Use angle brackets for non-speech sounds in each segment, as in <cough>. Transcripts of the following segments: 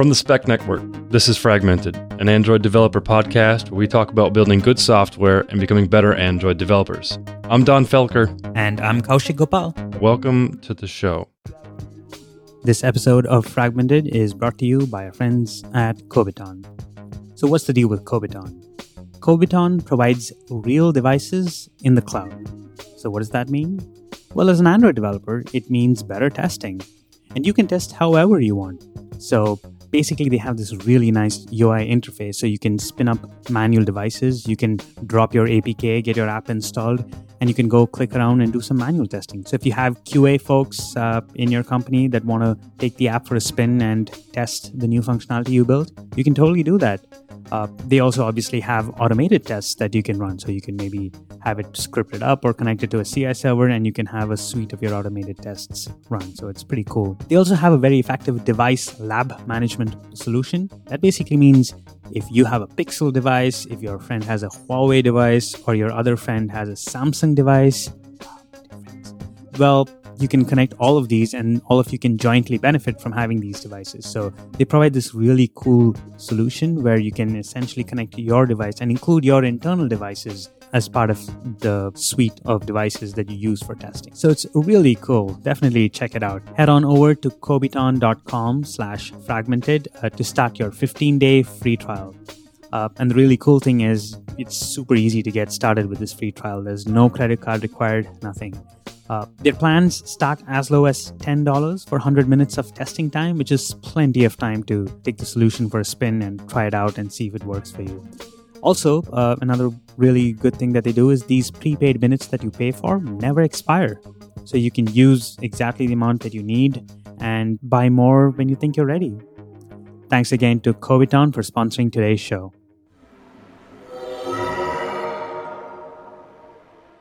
From the Spec Network, this is Fragmented, an Android developer podcast where we talk about building good software and becoming better Android developers. I'm Don Felker. And I'm Kaushik Gopal. Welcome to the show. This episode of Fragmented is brought to you by our friends at Kobiton. So, what's the deal with Kobiton? Kobiton provides real devices in the cloud. So, what does that mean? Well, as an Android developer, it means better testing. And you can test however you want. So, basically they have this really nice UI interface so you can spin up manual devices, you can drop your APK, get your app installed, and you can go click around and do some manual testing. So if you have QA folks uh, in your company that want to take the app for a spin and test the new functionality you built, you can totally do that. Uh, they also obviously have automated tests that you can run. So you can maybe have it scripted up or connected to a CI server, and you can have a suite of your automated tests run. So it's pretty cool. They also have a very effective device lab management solution. That basically means if you have a Pixel device, if your friend has a Huawei device, or your other friend has a Samsung device, well, you can connect all of these and all of you can jointly benefit from having these devices. So they provide this really cool solution where you can essentially connect your device and include your internal devices as part of the suite of devices that you use for testing. So it's really cool. Definitely check it out. Head on over to kobiton.com slash fragmented uh, to start your 15-day free trial. Uh, and the really cool thing is it's super easy to get started with this free trial. There's no credit card required, nothing. Uh, their plans start as low as $10 for 100 minutes of testing time, which is plenty of time to take the solution for a spin and try it out and see if it works for you. Also, uh, another really good thing that they do is these prepaid minutes that you pay for never expire. So you can use exactly the amount that you need and buy more when you think you're ready. Thanks again to Kobiton for sponsoring today's show.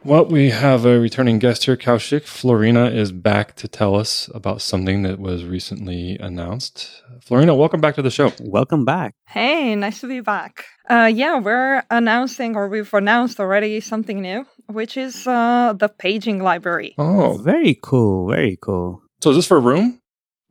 Well, we have a returning guest here, Kaushik. Florina is back to tell us about something that was recently announced. Florina, welcome back to the show. Welcome back. Hey, nice to be back. Uh, yeah, we're announcing, or we've announced already something new, which is uh, the paging library. Oh, very cool. Very cool. So, is this for Room?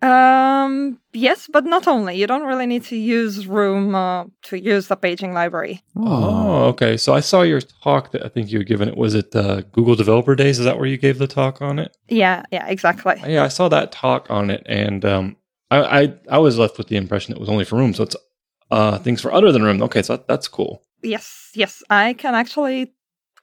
Um, yes, but not only. You don't really need to use Room uh, to use the paging library. Oh, okay. So I saw your talk that I think you had given it. Was it uh, Google Developer Days? Is that where you gave the talk on it? Yeah, yeah, exactly. Yeah, I saw that talk on it, and um, I, I, I was left with the impression it was only for Room. So it's uh, things for other than Room. Okay, so that, that's cool. Yes, yes, I can actually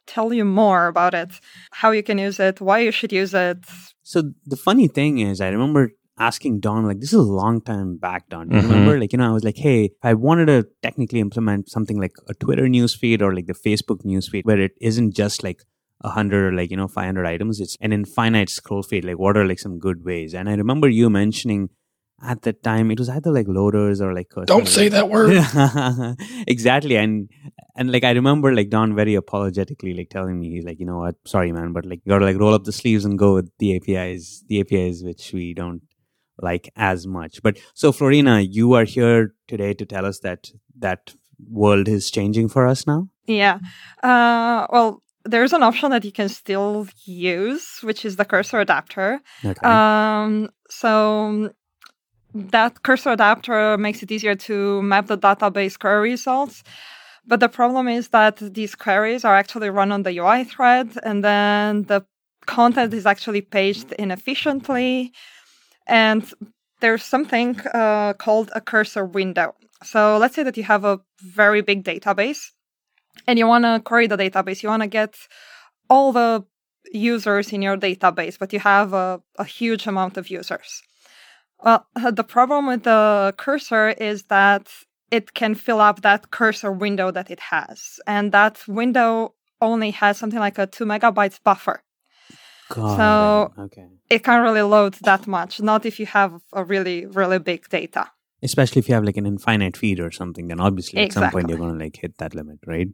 tell you more about it, how you can use it, why you should use it. So the funny thing is, I remember asking Don, like, this is a long time back, Don. Mhm. Remember, like, you know, I was like, hey, if I wanted to technically implement something like a Twitter newsfeed or like the Facebook newsfeed, where it isn't just like a hundred or like, you know, 500 items, it's an infinite scroll feed. Like, what are like some good ways? And I remember you mentioning at the time, it was either like loaders or like. Don't say that word. <laughs> exactly. And, and like, I remember like Don very apologetically like telling me, he's like, you know what, sorry, man, but like, you gotta like roll up the sleeves and go with the APIs, the APIs which we don't like as much. But so, Florina, you are here today to tell us that that world is changing for us now. Yeah. Uh, well, there's an option that you can still use, which is the cursor adapter. Okay. Um, so that cursor adapter makes it easier to map the database query results. But the problem is that these queries are actually run on the UI thread, and then the content is actually paged inefficiently. And there's something uh, called a cursor window. So let's say that you have a very big database and you want to query the database. You want to get all the users in your database, but you have a, a huge amount of users. Well, <laughs> the problem with the cursor is that it can fill up that cursor window that it has. And that window only has something like a two megabytes buffer. Got so- it. okay. It can't really load that much, not if you have a really, really big data. Especially if you have like an infinite feed or something, then obviously at some point you're gonna like hit that limit, right?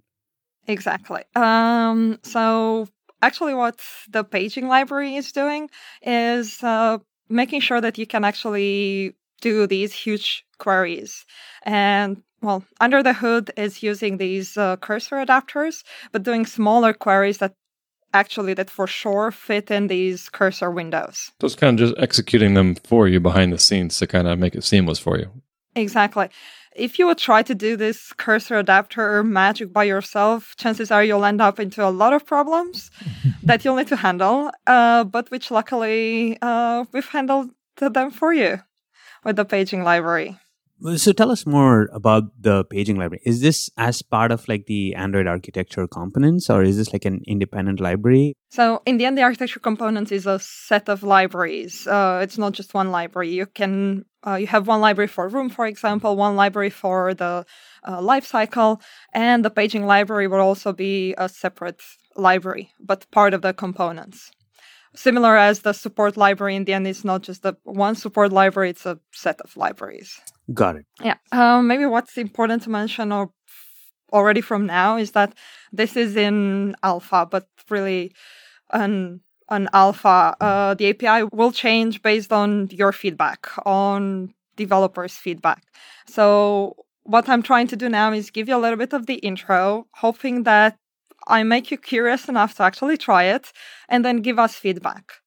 Exactly. Um, so actually, what the paging library is doing is uh, making sure that you can actually do these huge queries. And well, under the hood is using these uh, cursor adapters, but doing smaller queries that actually that for sure fit in these cursor windows. So it's kind of just executing them for you behind the scenes to kind of make it seamless for you. Exactly. If you would try to do this cursor adapter magic by yourself, chances are you'll end up into a lot of problems <laughs> that you'll need to handle, uh, but which luckily uh, we've handled them for you with the paging library. So tell us more about the paging library. Is this as part of like the Android architecture components or is this like an independent library? So in the end, the architecture components is a set of libraries. Uh, it's not just one library. You can uh, you have one library for Room, for example, one library for the uh, lifecycle, and the paging library will also be a separate library, but part of the components similar as the support library in the end is not just the one support library it's a set of libraries got it yeah um, maybe what's important to mention or already from now is that this is in alpha but really an an alpha uh, the api will change based on your feedback on developers feedback so what i'm trying to do now is give you a little bit of the intro hoping that I make you curious enough to actually try it and then give us feedback.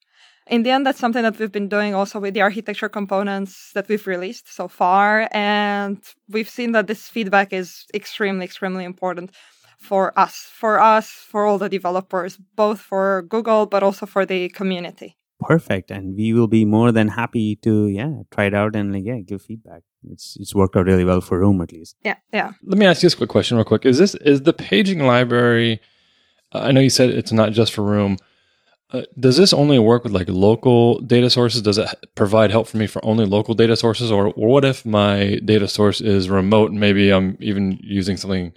In the end, that's something that we've been doing also with the architecture components that we've released so far. And we've seen that this feedback is extremely, extremely important for us, for us, for all the developers, both for Google, but also for the community. Perfect. And we will be more than happy to, yeah, try it out and like, yeah, give feedback it's it's worked out really well for Room at least. Yeah, yeah. Let me ask you this quick question, real quick. Is this is the paging library? Uh, I know you said it's not just for Room. Uh, does this only work with like local data sources? Does it provide help for me for only local data sources, or, or what if my data source is remote and maybe I'm even using something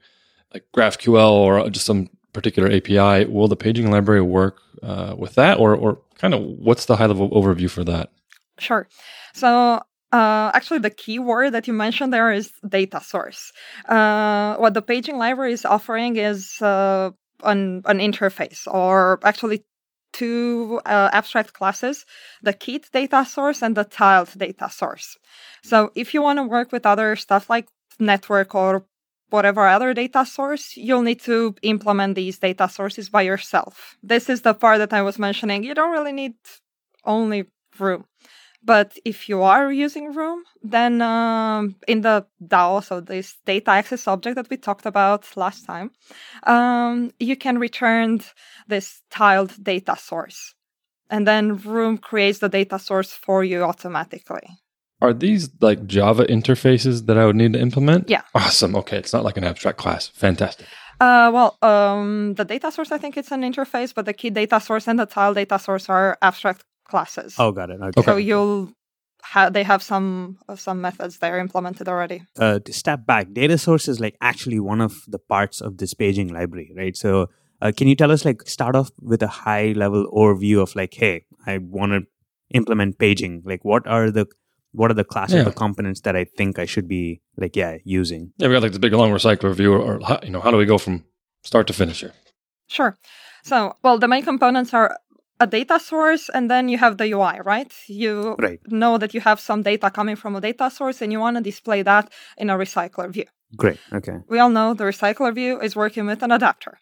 like GraphQL or just some particular API? Will the paging library work uh, with that, or or kind of what's the high level overview for that? Sure. So uh, actually, the key word that you mentioned there is data source. Uh, what the paging library is offering is uh, an, an interface, or actually two uh, abstract classes the keyed data source and the tiled data source. So, if you want to work with other stuff like network or whatever other data source, you'll need to implement these data sources by yourself. This is the part that I was mentioning. You don't really need only room. But if you are using Room, then um, in the DAO, so this data access object that we talked about last time, um, you can return this tiled data source. And then Room creates the data source for you automatically. Are these like Java interfaces that I would need to implement? Yeah. Awesome. Okay. It's not like an abstract class. Fantastic. Uh, well, um, the data source, I think it's an interface, but the key data source and the tile data source are abstract classes. Oh, got it. Okay. So you'll have they have some some methods there implemented already. Uh, to step back, data source is like actually one of the parts of this paging library, right? So, uh, can you tell us like start off with a high level overview of like, hey, I want to implement paging. Like, what are the what are the class yeah. of the components that I think I should be like, yeah, using? Yeah, we got like the big long recycler view, or, or you know, how do we go from start to finish here? Sure. So, well, the main components are a data source and then you have the UI, right? You right. know that you have some data coming from a data source and you want to display that in a recycler view. Great. Okay. We all know the recycler view is working with an adapter.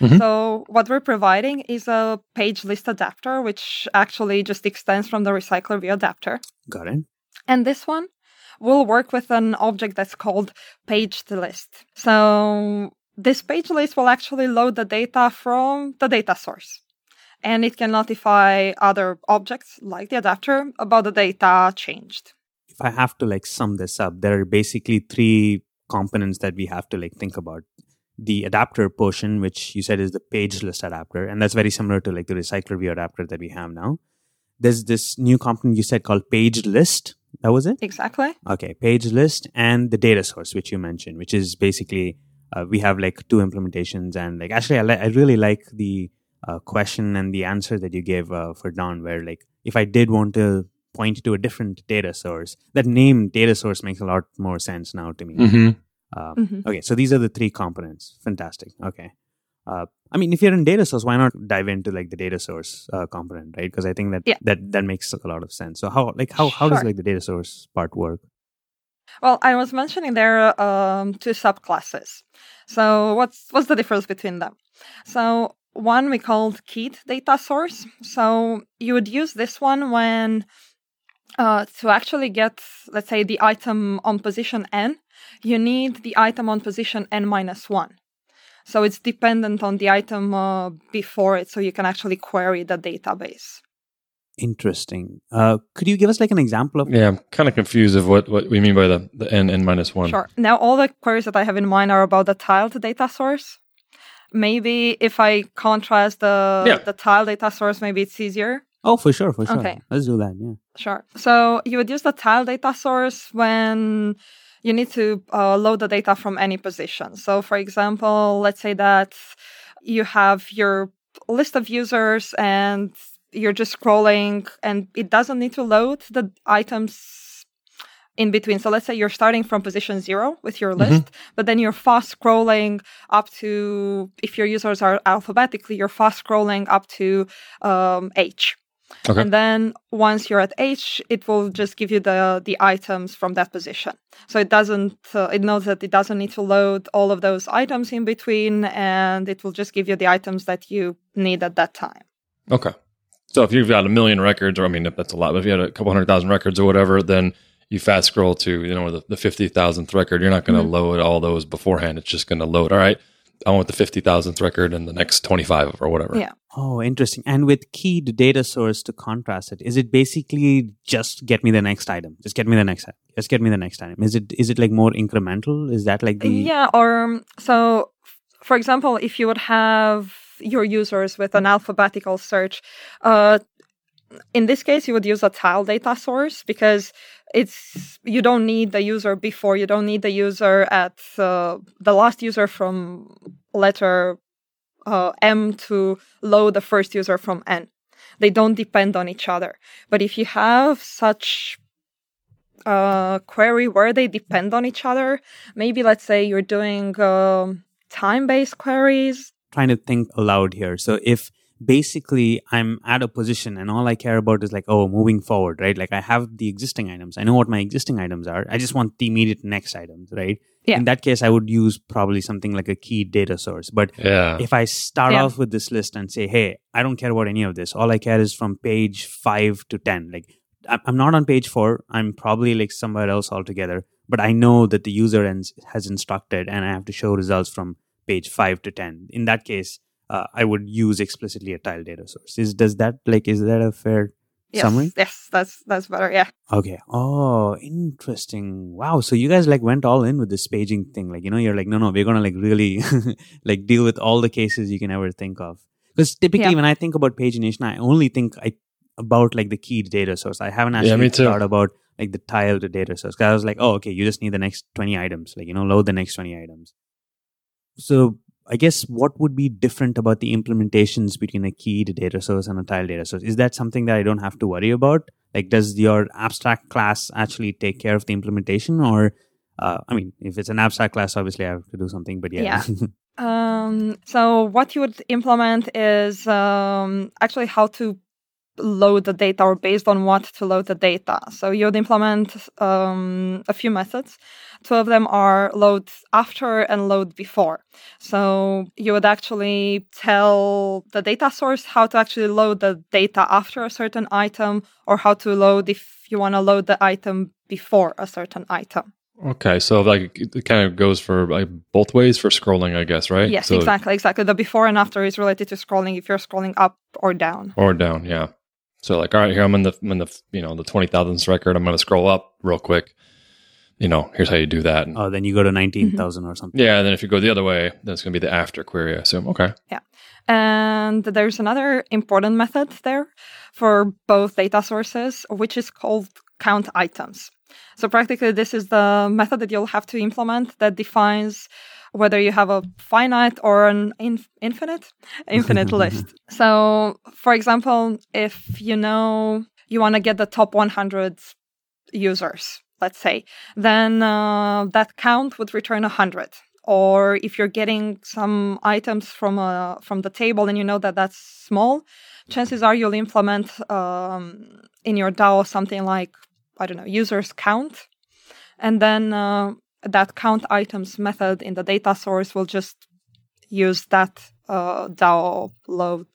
Mm-hmm. So what we're providing is a page list adapter, which actually just extends from the recycler view adapter. Got it. And this one will work with an object that's called paged list. So this page list will actually load the data from the data source and it can notify other objects like the adapter about the data changed. If I have to like sum this up, there are basically three components that we have to like think about. The adapter portion, which you said is the page list adapter, and that's very similar to like the recycler view adapter that we have now. There's this new component you said called page list. That was it? Exactly. Okay, page list and the data source, which you mentioned, which is basically uh, we have like two implementations, and like actually I, li- I really like the uh, question and the answer that you gave uh, for Don, where like if I did want to point to a different data source, that name data source makes a lot more sense now to me. Mm-hmm. Uh, mm-hmm. Okay, so these are the three components. Fantastic. Okay. Uh, I mean, if you're in data source, why not dive into like the data source uh, component, right? Because I think that yeah. that that makes a lot of sense. So how like how how sure. does like the data source part work? Well, I was mentioning there are um, two subclasses. So what's what's the difference between them? So one we called keyed data source. So you would use this one when uh, to actually get, let's say, the item on position n, you need the item on position n minus one. So it's dependent on the item uh, before it, so you can actually query the database. Interesting. Uh, could you give us like an example of? Yeah, I'm kind of confused of what, what we mean by the, the n n minus one. Sure. Now all the queries that I have in mind are about the tiled data source. Maybe if I contrast the Yeah. the tiled data source, maybe it's easier. Oh, for sure, for sure. Okay. Let's do that. Yeah. Sure. So you would use the tile data source when you need to uh, load the data from any position. So, for example, let's say that you have your list of users and you're just scrolling and it doesn't need to load the items in between. So let's say you're starting from position zero with your list, but then you're fast scrolling up to, if your users are alphabetically, you're fast scrolling up to um, H. Okay. And then once you're at H, it will just give you the the items from that position. So it doesn't. Uh, it knows that it doesn't need to load all of those items in between, and it will just give you the items that you need at that time. Okay. So if you've got a million records, or I mean, that's a lot, but if you had a couple hundred thousand records or whatever, then you fast scroll to, you know, the, the 50,000th record. You're not going to Mhm. load all those beforehand. It's just going to load. All right. I want the 50,000th record and the next 25 or whatever. Yeah. Oh, interesting. And with keyed data source to contrast it, is it basically just get me the next item? Just get me the next item. Just get me the next item. Is it is it like more incremental? Is that like the Yeah, or um, so for example, if you would have your users with an alphabetical search, uh, in this case, you would use a tile data source because it's you don't need the user before, you don't need the user at uh, the last user from letter uh, M to load the first user from N. They don't depend on each other. But if you have such a query where they depend on each other, maybe let's say you're doing um, time-based queries. trying to think aloud here. So if basically I'm at a position and all I care about is like, oh, moving forward, right? Like I have the existing items. I know what my existing items are. I just want the immediate next items, right? Yeah. In that case, I would use probably something like a key data source. But Yeah. if I start Yeah. off with this list and say, hey, I don't care about any of this. All I care is from page five to 10. Like I- I'm not on page four. I'm probably like somewhere else altogether. But I know that the user ends, has instructed and I have to show results from page five to 10. In that case, uh, I would use explicitly a tile data source. Is, does that like, is that a fair Yes, summary? yes, that's that's better. Yeah, Okay. Oh, interesting. Wow. So you guys like went all in with this paging thing. Like, you know, you're like, no, no, we're going to like really <laughs> like deal with all the cases you can ever think of. Because typically Yeah. when I think about pagination, I only think I about like the keyed data source. I haven't actually me too. thought about like the tiled data source. 'Cause I was like, oh, okay, you just need the next 20 items. Like, you know, load the next 20 items. So I guess what would be different about the implementations between a keyed data source and a tile data source? Is that something that I don't have to worry about? Like, does your abstract class actually take care of the implementation? Or, uh, I mean, if it's an abstract class, obviously I have to do something, but yeah. <laughs> Um, so what you would implement is um, actually how to load the data or based on what to load the data. So you would implement um, a few methods. Two of them are load after and load before. So you would actually tell the data source how to actually load the data after a certain item or how to load if you want to load the item before a certain item. Okay. So like it kind of goes for like both ways for scrolling, I guess, right? Yes, so, exactly, exactly. The before and after is related to scrolling if you're scrolling up or down. Or down. Yeah. So like, all right, here I'm in the, I'm in the, you know, the 20,000th record. I'm going to scroll up real quick. You know, here's how you do that. And, oh, then you go to 19,000 mm-hmm. or something. yeah. And then if you go the other way, then it's going to be the after query, I assume. Okay. Yeah. And there's another important method there for both data sources, which is called count items. So practically, this is the method that you'll have to implement that defines whether you have a finite or an inf- infinite infinite <laughs> list. So, for example, if you know you want to get the top 100 users, let's say, then uh, that count would return 100 or if you're getting some items from a from the table and you know that that's small, chances are you'll implement um, in your DAO something like I don't know users count, and then uh, that count items method in the data source will just use that uh, DAO load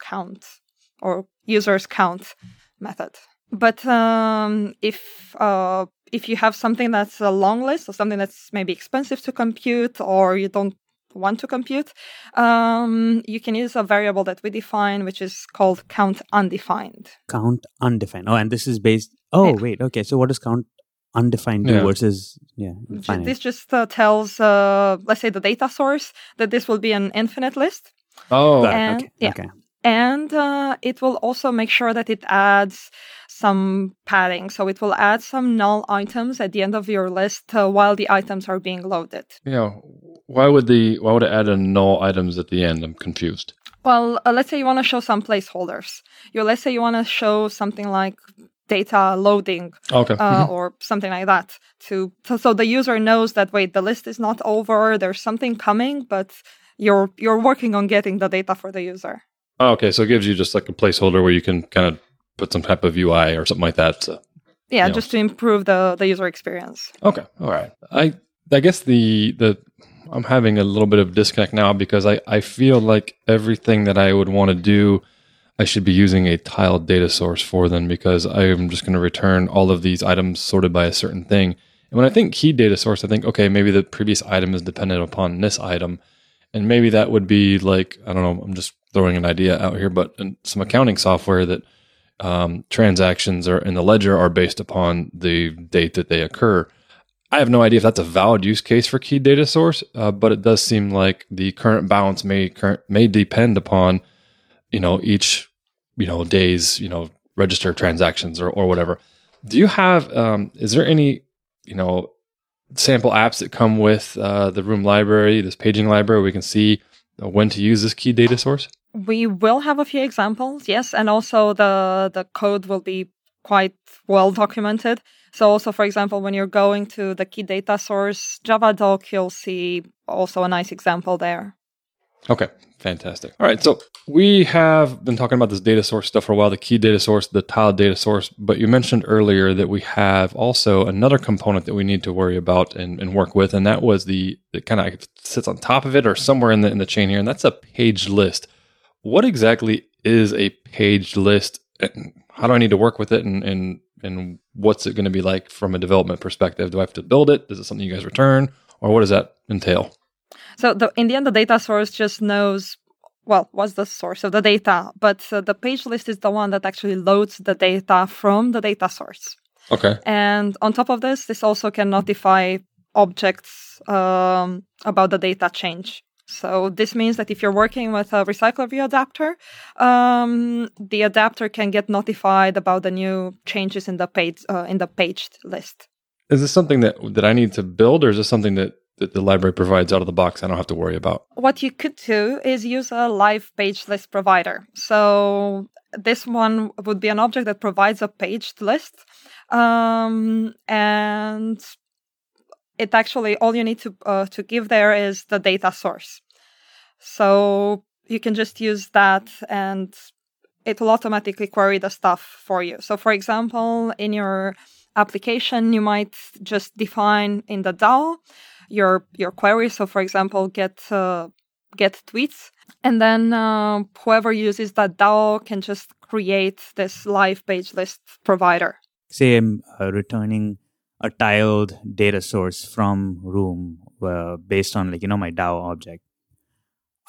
count or users count method. But um, if uh, if you have something that's a long list or something that's maybe expensive to compute or you don't want to compute, um, you can use a variable that we define, which is called count undefined. Count undefined. Oh, and this is based. Oh, Yeah. wait. Okay. So what does count undefined do Yeah. versus yeah J- This just uh, tells, uh, let's say, the data source that this will be an infinite list. Oh, and- okay. yeah. Okay. And uh, it will also make sure that it adds some padding. So it will add some null items at the end of your list uh, while the items are being loaded. yeah. Why would the why would it add a null items at the end? I'm confused. Well, uh, let's say you want to show some placeholders. You let's say you want to show something like data loading Okay. uh, or something like that to so, so the user knows that wait the list is not over there's something coming but you're you're working on getting the data for the user Oh, okay, so it gives you just like a placeholder where you can kind of put some type of UI or something like that. So. yeah, Yeah. just to improve the the user experience Okay, all right. I I guess the the I'm having a little bit of disconnect now because I I feel like everything that I would want to do, I should be using a tiled data source for them because I am just going to return all of these items sorted by a certain thing. And when I think key data source, I think okay, maybe the previous item is dependent upon this item, and maybe that would be like I don't know. I'm just throwing an idea out here, but some accounting software that um, transactions are in the ledger are based upon the date that they occur. I have no idea if that's a valid use case for key data source, uh, but it does seem like the current balance may current may depend upon you know each you know days you know register transactions or or whatever. Do you have um, is there any you know sample apps that come with uh, the room library, this paging library, we can see uh, when to use this key data source? We will have a few examples yes and also the the code will be quite well documented so also for example when you're going to the key data source java doc you'll see also a nice example there Okay, fantastic. All right, so we have been talking about this data source stuff for a while, the key data source, the tiled data source, but you mentioned earlier that we have also another component that we need to worry about and, and work with, and that was the that kind of sits on top of it or somewhere in the in the chain here, and that's a page list. What exactly is a page list? and How do I need to work with it, and and and what's it going to be like from a development perspective? Do I have to build it? Is it something you guys return, or what does that entail? So the, in the end, the data source just knows, well, what's the source of the data, but uh, the page list is the one that actually loads the data from the data source. Okay. And on top of this, this also can notify objects um, about the data change. So this means that if you're working with a recycler view adapter, um, the adapter can get notified about the new changes in the page uh, in the paged list. Is this something that that I need to build, or is this something that, that the library provides out of the box? I don't have to worry about. what you could do is use a live page list provider. So this one would be an object that provides a paged list. Um, and it actually, all you need to, uh, to give there is the data source. So you can just use that and it will automatically query the stuff for you. So for example, in your application, you might just define in the DAO your your query. So, for example, get uh, get tweets, and then uh, whoever uses that DAO can just create this live page list provider. Say I'm uh, returning a tiled data source from room uh, based on like you know my DAO object.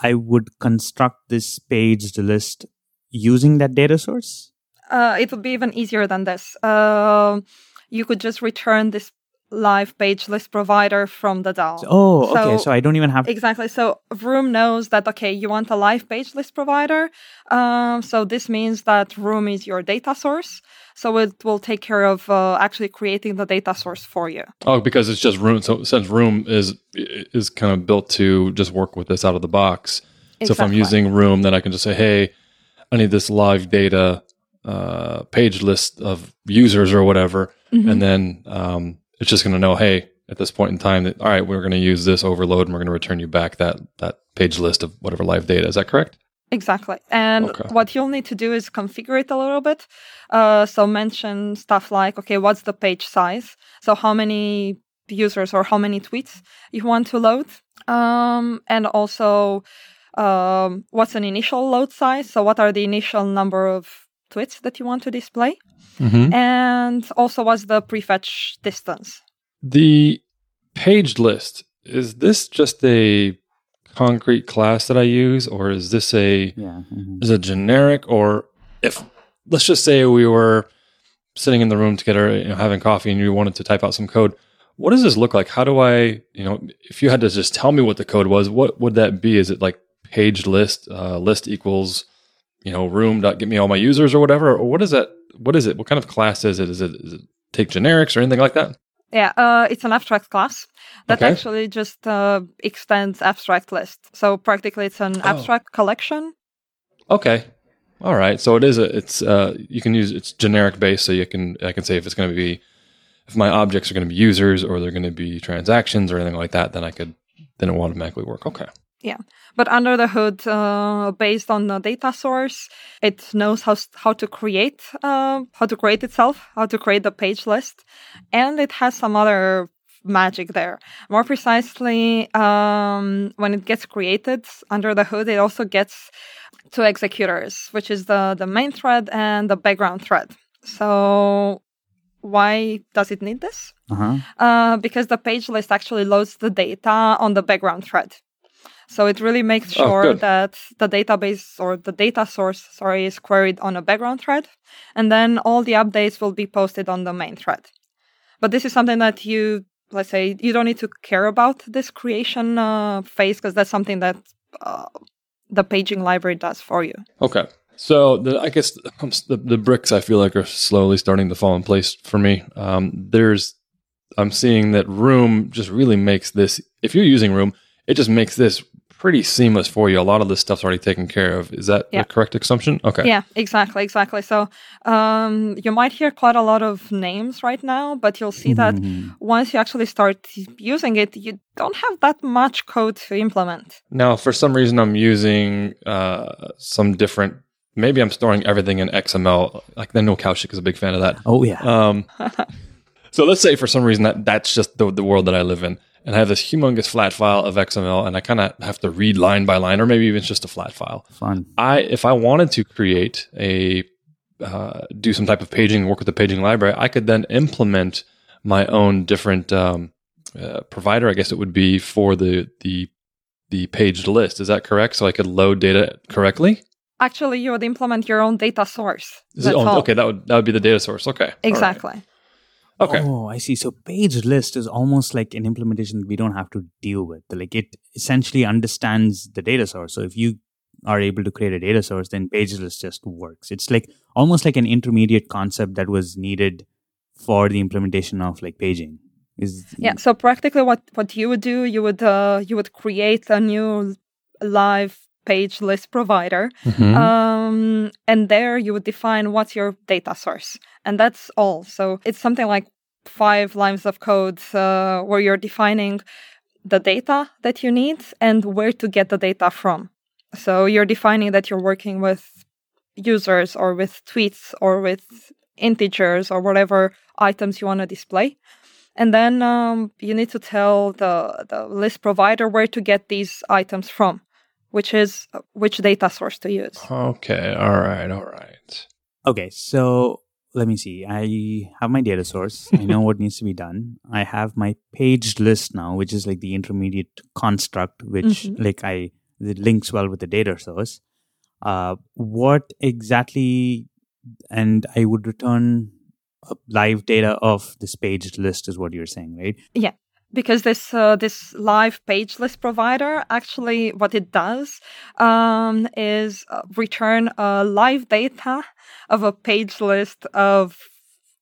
I would construct this paged list using that data source. Uh, it would be even easier than this. Uh, you could just return this live page list provider from the DAO. Oh, okay. So- So I don't even have Exactly. So Room knows that okay, you want a live page list provider. Um, so this means that Room is your data source. So it will take care of uh, actually creating the data source for you. Oh, because it's just room. So since room is is kind of built to just work with this out of the box. So if I'm using room, then I can just say, hey, I need this live data uh, page list of users or whatever, Mhm. and then um, it's just going to know, hey, at this point in time, that all right, we're going to use this overload, and we're going to return you back that that page list of whatever live data. Is that correct? Exactly. And Okay. what you'll need to do is configure it a little bit. Uh, so mention stuff like, okay, what's the page size? So how many users or how many tweets you want to load? Um, and also, um, what's an initial load size? So, what are the initial number of tweets that you want to display? Mm-hmm. And also, what's the prefetch distance? The paged list is this just a concrete class that I use, or is this a Yeah. mhm. is it generic? Or if let's just say we were sitting in the room together, you know, having coffee, and you wanted to type out some code. What does this look like? How do I, you know, if you had to just tell me what the code was, what would that be? Is it like page list, uh, list equals, you know, room dot get me all my users or whatever? Or what is that? What is it? What kind of class is it? Is it, is it take generics or anything like that? Yeah, uh, it's an abstract class that Okay. actually just uh, extends abstract list. So practically, it's an Oh. abstract collection. Okay. All right. So it is a it's uh you can use it's generic based so you can I can say if it's going to be if my objects are going to be users or they're going to be transactions or anything like that then I could then it will automatically work. Okay. But under the hood, uh, based on the data source, it knows how how to create uh, how to create itself, how to create the page list, and it has some other magic there. More precisely, um, when it gets created under the hood, it also gets two executors, which is the the main thread and the background thread. So why does it need this? Uh-huh. uh, because the page list actually loads the data on the background thread. So it really makes Oh, sure good. that the database or the data source, sorry, is queried on a background thread, and then all the updates will be posted on the main thread. But this is something that you, let's say, you don't need to care about this creation uh, phase because that's something that uh, the paging library does for you. Okay. So the, I guess <laughs> the, the bricks I feel like are slowly starting to fall in place for me. Um, there's I'm seeing that Room just really makes this. If you're using Room, it just makes this pretty seamless for you. A lot of this stuff's already taken care of. Is that Yeah. the correct assumption? Okay. Yeah, exactly, exactly. So um, you might hear quite a lot of names right now, but you'll see that Mhm. once you actually start using it, you don't have that much code to implement. Now, for some reason, I'm using uh, some different. Maybe I'm storing everything in XML. Like the no couch is a big fan of that. Oh yeah. Um, <laughs> so let's say for some reason that that's just the, the world that I live in, and I have this humongous flat file of XML, and I kind of have to read line by line, or maybe even it's just a flat file. Fun. I if I wanted to create a uh, do some type of paging, work with the paging library, I could then implement my own different um, uh, provider. I guess it would be for the the the paged list. Is that correct? So I could load data correctly. Actually, you would implement your own data source. Is it, oh, okay, that would that would be the data source. Okay, All right. Okay. Oh, I see. So page list is almost like an implementation we don't have to deal with. Like it essentially understands the data source. So if you are able to create a data source, then page list just works. It's like almost like an intermediate concept that was needed for the implementation of like paging. Is Yeah. So practically, what what you would do, you would uh, you would create a new live page list provider, Mhm. um, and there you would define what's your data source, and that's all. So it's something like five lines of code uh, where you're defining the data that you need and where to get the data from. So you're defining that you're working with users or with tweets or with integers or whatever items you want to display. And then um, you need to tell the, the list provider where to get these items from, which is uh, which data source to use. Okay. All right. All right. Okay, so let me see. I have my data source. <laughs> I know what needs to be done. I have my paged list now, which is like the intermediate construct, which Mhm. like I it links well with the data source. Uh, what exactly? And I would return a live data of this paged list, is what you're saying, right? Because this uh, this live page list provider actually what it does um, is uh, return a live data of a page list of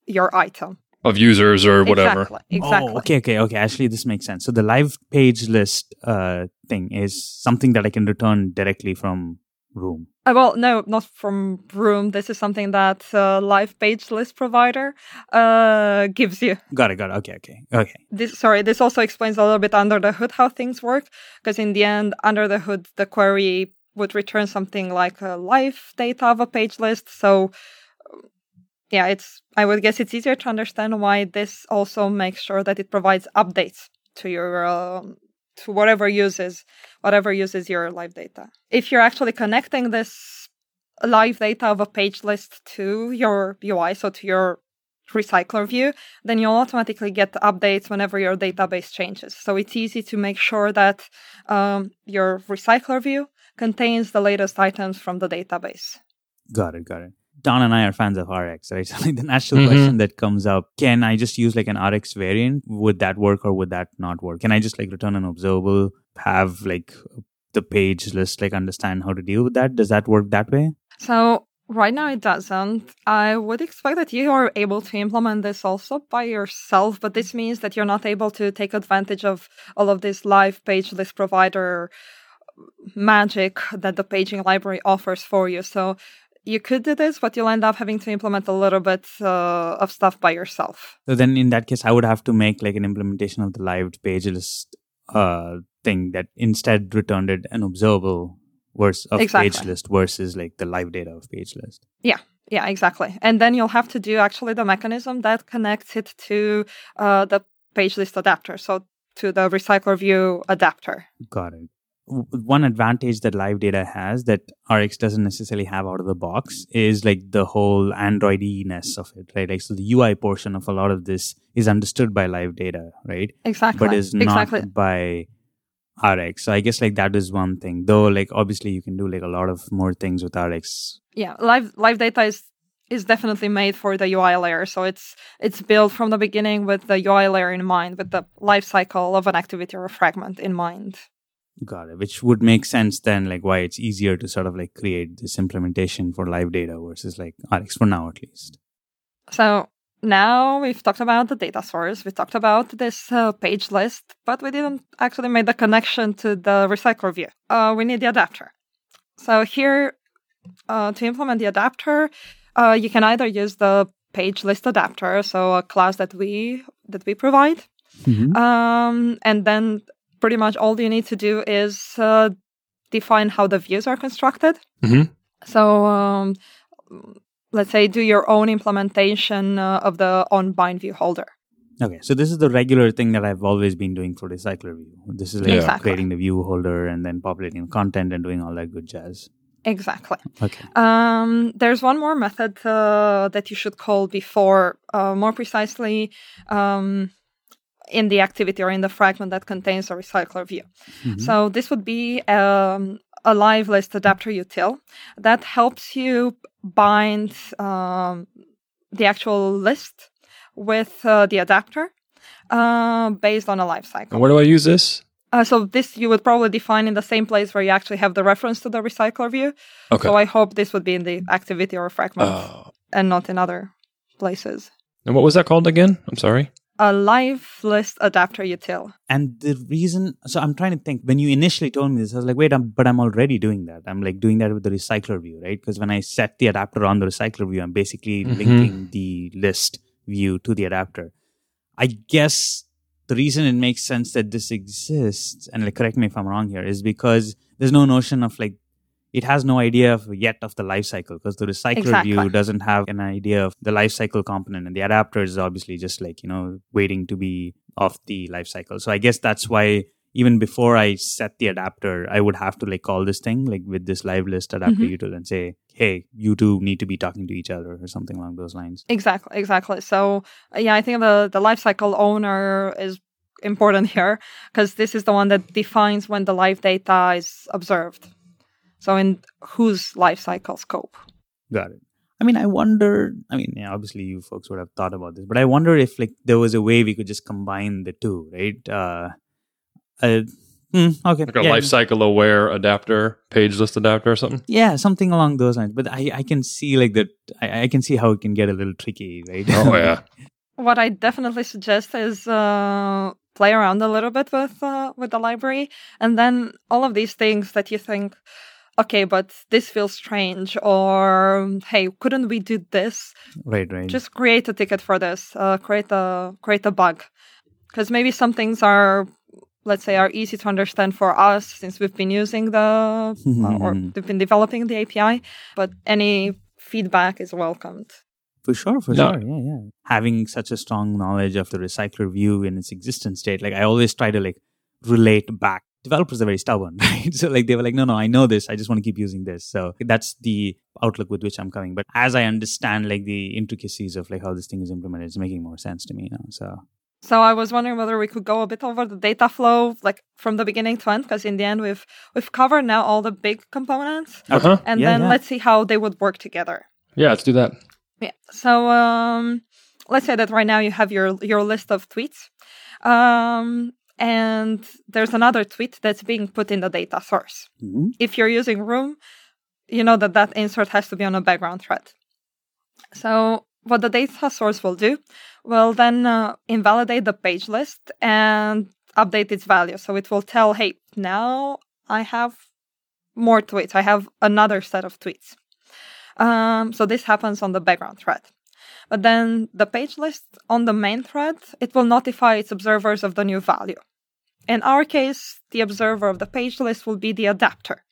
your item. Of users or whatever. Exactly. Exactly. Oh, okay, okay, okay. Actually, this makes sense. So the live page list uh, thing is something that I can return directly from Room. Uh, well, no, not from Room. This is something that uh, live page list provider uh, gives you. Got it. Got it. Okay. Okay. Okay. This sorry, this also explains a little bit under the hood how things work. Because in the end, under the hood, the query would return something like a live data of a page list. So yeah, it's I would guess it's easier to understand why this also makes sure that it provides updates to your um, to whatever uses whatever uses your live data. If you're actually connecting this live data of a page list to your UI, so to your recycler view, then you'll automatically get updates whenever your database changes. So it's easy to make sure that um, your recycler view contains the latest items from the database. Got it, got it. Don and I are fans of RX, right? <laughs> So like the natural mm-hmm. question that comes up, can I just use like an RX variant? Would that work or would that not work? Can I just like return an observable, have like the page list, like understand how to deal with that? Does that work that way? So right now it doesn't. I would expect that you are able to implement this also by yourself, but this means that you're not able to take advantage of all of this live page list provider magic that the paging library offers for you. So you could do this, but you'll end up having to implement a little bit uh, of stuff by yourself. So then, in that case, I would have to make like an implementation of the live page list uh, thing that instead returned it an observable versus of exactly. page list versus like the live data of page list. Yeah. Yeah, exactly. And then you'll have to do actually the mechanism that connects it to uh, the page list adapter. So to the recycler view adapter. Got it one advantage that live data has that rx doesn't necessarily have out of the box is like the whole androidiness of it right like so the ui portion of a lot of this is understood by live data right exactly but is not exactly. by rx so i guess like that is one thing though like obviously you can do like a lot of more things with rx yeah live live data is is definitely made for the UI layer. So it's it's built from the beginning with the UI layer in mind, with the life cycle of an activity or a fragment in mind. Got it. Which would make sense then, like why it's easier to sort of like create this implementation for live data versus like RX for now at least. So now we've talked about the data source, we talked about this uh, page list, but we didn't actually make the connection to the recycler view. Uh, we need the adapter. So here, uh, to implement the adapter, uh, you can either use the page list adapter, so a class that we that we provide, mm-hmm. um, and then pretty much all you need to do is uh, define how the views are constructed. Mm-hmm. So um, let's say do your own implementation uh, of the on bind view holder. Okay, so this is the regular thing that I've always been doing for Recycler View. This is like exactly. creating the view holder and then populating the content and doing all that good jazz. Exactly. Okay. Um, there's one more method uh, that you should call before, uh, more precisely, um, in the activity or in the fragment that contains a recycler view. Mm-hmm. So this would be um, a live list adapter util that helps you bind um, the actual list with uh, the adapter uh, based on a life cycle. And where do I use this? Uh, so this you would probably define in the same place where you actually have the reference to the recycler view. Okay. So I hope this would be in the activity or fragment oh. and not in other places. And what was that called again? I'm sorry a live list adapter util. And the reason, so I'm trying to think, when you initially told me this, I was like, wait, I'm, but I'm already doing that. I'm like doing that with the recycler view, right? Because when I set the adapter on the recycler view, I'm basically mm-hmm. linking the list view to the adapter. I guess the reason it makes sense that this exists, and like, correct me if I'm wrong here, is because there's no notion of like it has no idea of yet of the life cycle because the recycler exactly. view doesn't have an idea of the life cycle component and the adapter is obviously just like you know waiting to be off the life cycle so i guess that's why even before i set the adapter i would have to like call this thing like with this live list adapter mm-hmm. util and say hey you two need to be talking to each other or something along those lines exactly exactly so yeah i think the the life cycle owner is important <laughs> here because this is the one that defines when the live data is observed so in whose life cycle scope? Got it. I mean, I wonder. I mean, yeah, obviously, you folks would have thought about this, but I wonder if like there was a way we could just combine the two, right? Uh, uh mm, okay, like a yeah. life cycle aware adapter, page list adapter, or something. Yeah, something along those lines. But I, I can see like that. I, I can see how it can get a little tricky, right? Oh yeah. <laughs> what I definitely suggest is uh, play around a little bit with uh, with the library, and then all of these things that you think okay, but this feels strange, or hey, couldn't we do this? Right, right. Just create a ticket for this. Uh, create a create a bug, because maybe some things are, let's say, are easy to understand for us since we've been using the <laughs> uh, or we've been developing the API. But any feedback is welcomed. For sure, for no. sure, yeah, yeah. Having such a strong knowledge of the recycler view in its existence state, like I always try to like relate back. Developers are very stubborn, <laughs> right? So like they were like, no, no, I know this. I just want to keep using this. So that's the outlook with which I'm coming. But as I understand like the intricacies of like how this thing is implemented, it's making more sense to me now. So So I was wondering whether we could go a bit over the data flow, like from the beginning to end, because in the end we've we've covered now all the big components, Uh huh. and Yeah, then yeah. let's see how they would work together. Yeah, let's do that. Yeah. So um, let's say that right now you have your your list of tweets, um, and there's another tweet that's being put in the data source. Mhm. If you're using Room, you know that that insert has to be on a background thread. So what the data source will do will then uh, invalidate the page list and update its value. So it will tell, hey, now I have more tweets. I have another set of tweets. Um, so this happens on the background thread. But then the page list on the main thread, it will notify its observers of the new value. In our case, the observer of the page list will be the adapter.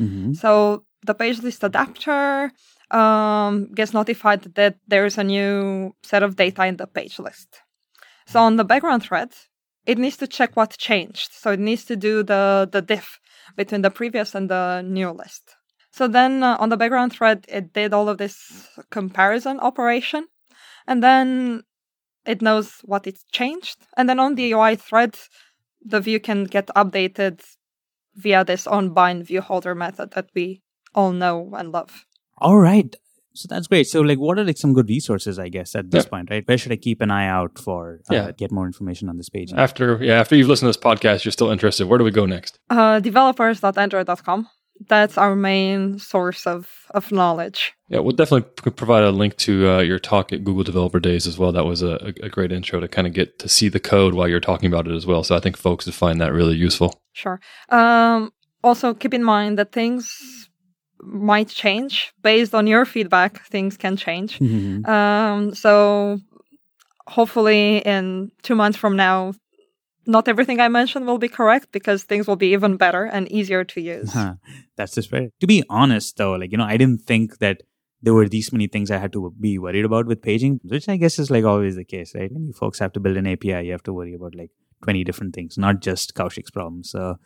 Mhm. So the page list adapter um, gets notified that there's a new set of data in the page list. So on the background thread, it needs to check what changed. So it needs to do the, the diff between the previous and the new list. So then uh, on the background thread, it did all of this comparison operation. And then it knows what it's changed. And then on the UI thread, the view can get updated via this onBind view holder method that we all know and love. All right. So that's great. So like what are like some good resources, I guess, at this Yeah. point, right? Where should I keep an eye out for uh, Yeah. get more information on this page? After yeah, after you've listened to this podcast, you're still interested. Where do we go next? Uh, developers.android.com. That's our main source of, of knowledge. Yeah, we'll definitely p- provide a link to uh, your talk at Google Developer Days as well. That was a, a, a great intro to kind of get to see the code while you're talking about it as well. So I think folks would find that really useful. Sure. Um, also, keep in mind that things might change based on your feedback. Things can change. Mhm. Um, so hopefully, in two months from now, not everything I mentioned will be correct because things will be even better and easier to use. Huh. That's just right. To be honest, though, like you know, I didn't think that there were these many things I had to be worried about with paging, which I guess is like always the case, right? When you folks have to build an API, you have to worry about like twenty different things, not just Kaushik's problems. So,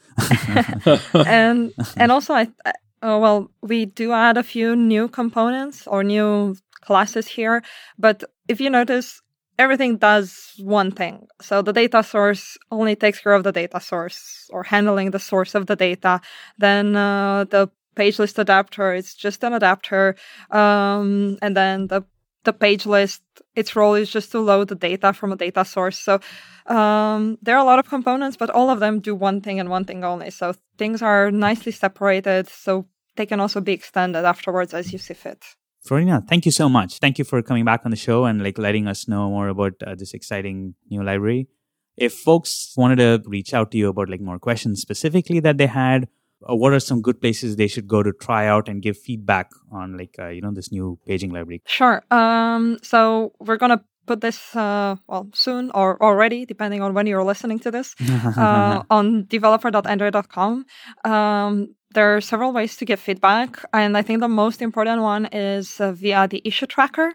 <laughs> and and also I, I uh, well we do add a few new components or new classes here, but if you notice everything does one thing. So the data source only takes care of the data source or handling the source of the data. Then uh, the page list adapter is just an adapter, um, and then the the page list its role is just to load the data from a data source. So um, there are a lot of components, but all of them do one thing and one thing only. So things are nicely separated, so they can also be extended afterwards as you see fit. Florina, thank you so much. Thank you for coming back on the show and like letting us know more about uh, this exciting new library. If folks wanted to reach out to you about like more questions specifically that they had, uh, what are some good places they should go to try out and give feedback on like uh, you know this new paging library? Sure. Um, so we're gonna put this uh, well soon or already, depending on when you're listening to this, uh, <laughs> on developer.android.com. Um, there are several ways to give feedback, and I think the most important one is uh, via the issue tracker.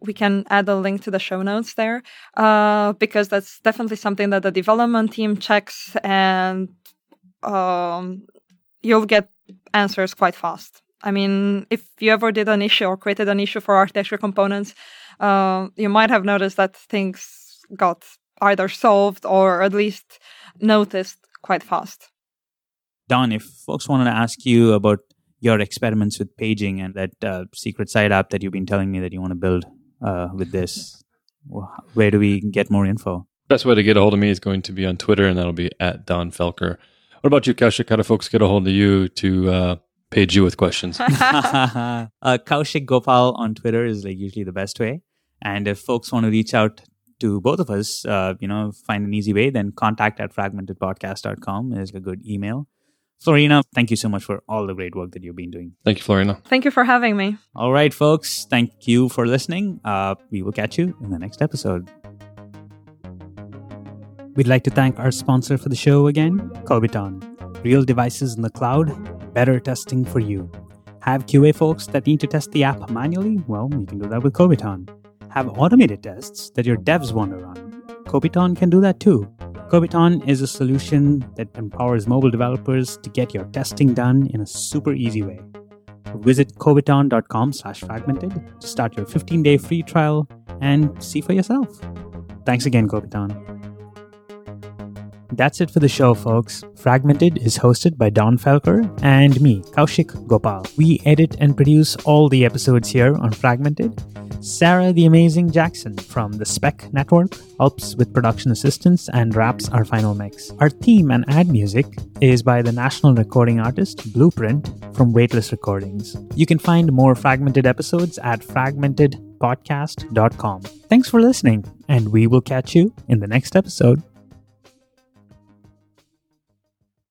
We can add a link to the show notes there uh, because that's definitely something that the development team checks, and um, you'll get answers quite fast. I mean, if you ever did an issue or created an issue for architecture components, uh, you might have noticed that things got either solved or at least noticed quite fast. Don, if folks wanted to ask you about your experiments with paging and that uh, secret side app that you've been telling me that you want to build uh, with this, where do we get more info? Best way to get a hold of me is going to be on Twitter, and that'll be at Donn Felker. What about you, Kaushik? How do folks get a hold of you to uh, page you with questions? <laughs> uh, Kaushik Gopal on Twitter is like usually the best way. And if folks want to reach out to both of us, uh, you know, find an easy way, then contact at fragmentedpodcast.com is a good email. Florina, thank you so much for all the great work that you've been doing. Thank you, Florina. Thank you for having me. All right, folks, thank you for listening. Uh, we will catch you in the next episode. We'd like to thank our sponsor for the show again, Kobiton. Real devices in the cloud, better testing for you. Have QA folks that need to test the app manually? Well, you can do that with Kobiton. Have automated tests that your devs want to run? Kobiton can do that too. Kobiton is a solution that empowers mobile developers to get your testing done in a super easy way. Visit kobiton.com slash fragmented to start your 15-day free trial and see for yourself. Thanks again, Kobiton. That's it for the show, folks. Fragmented is hosted by Donn Felker and me, Kaushik Gopal. We edit and produce all the episodes here on Fragmented. Sarah the Amazing Jackson from the Spec Network helps with production assistance and wraps our final mix. Our theme and ad music is by the national recording artist Blueprint from Weightless Recordings. You can find more fragmented episodes at fragmentedpodcast.com. Thanks for listening, and we will catch you in the next episode.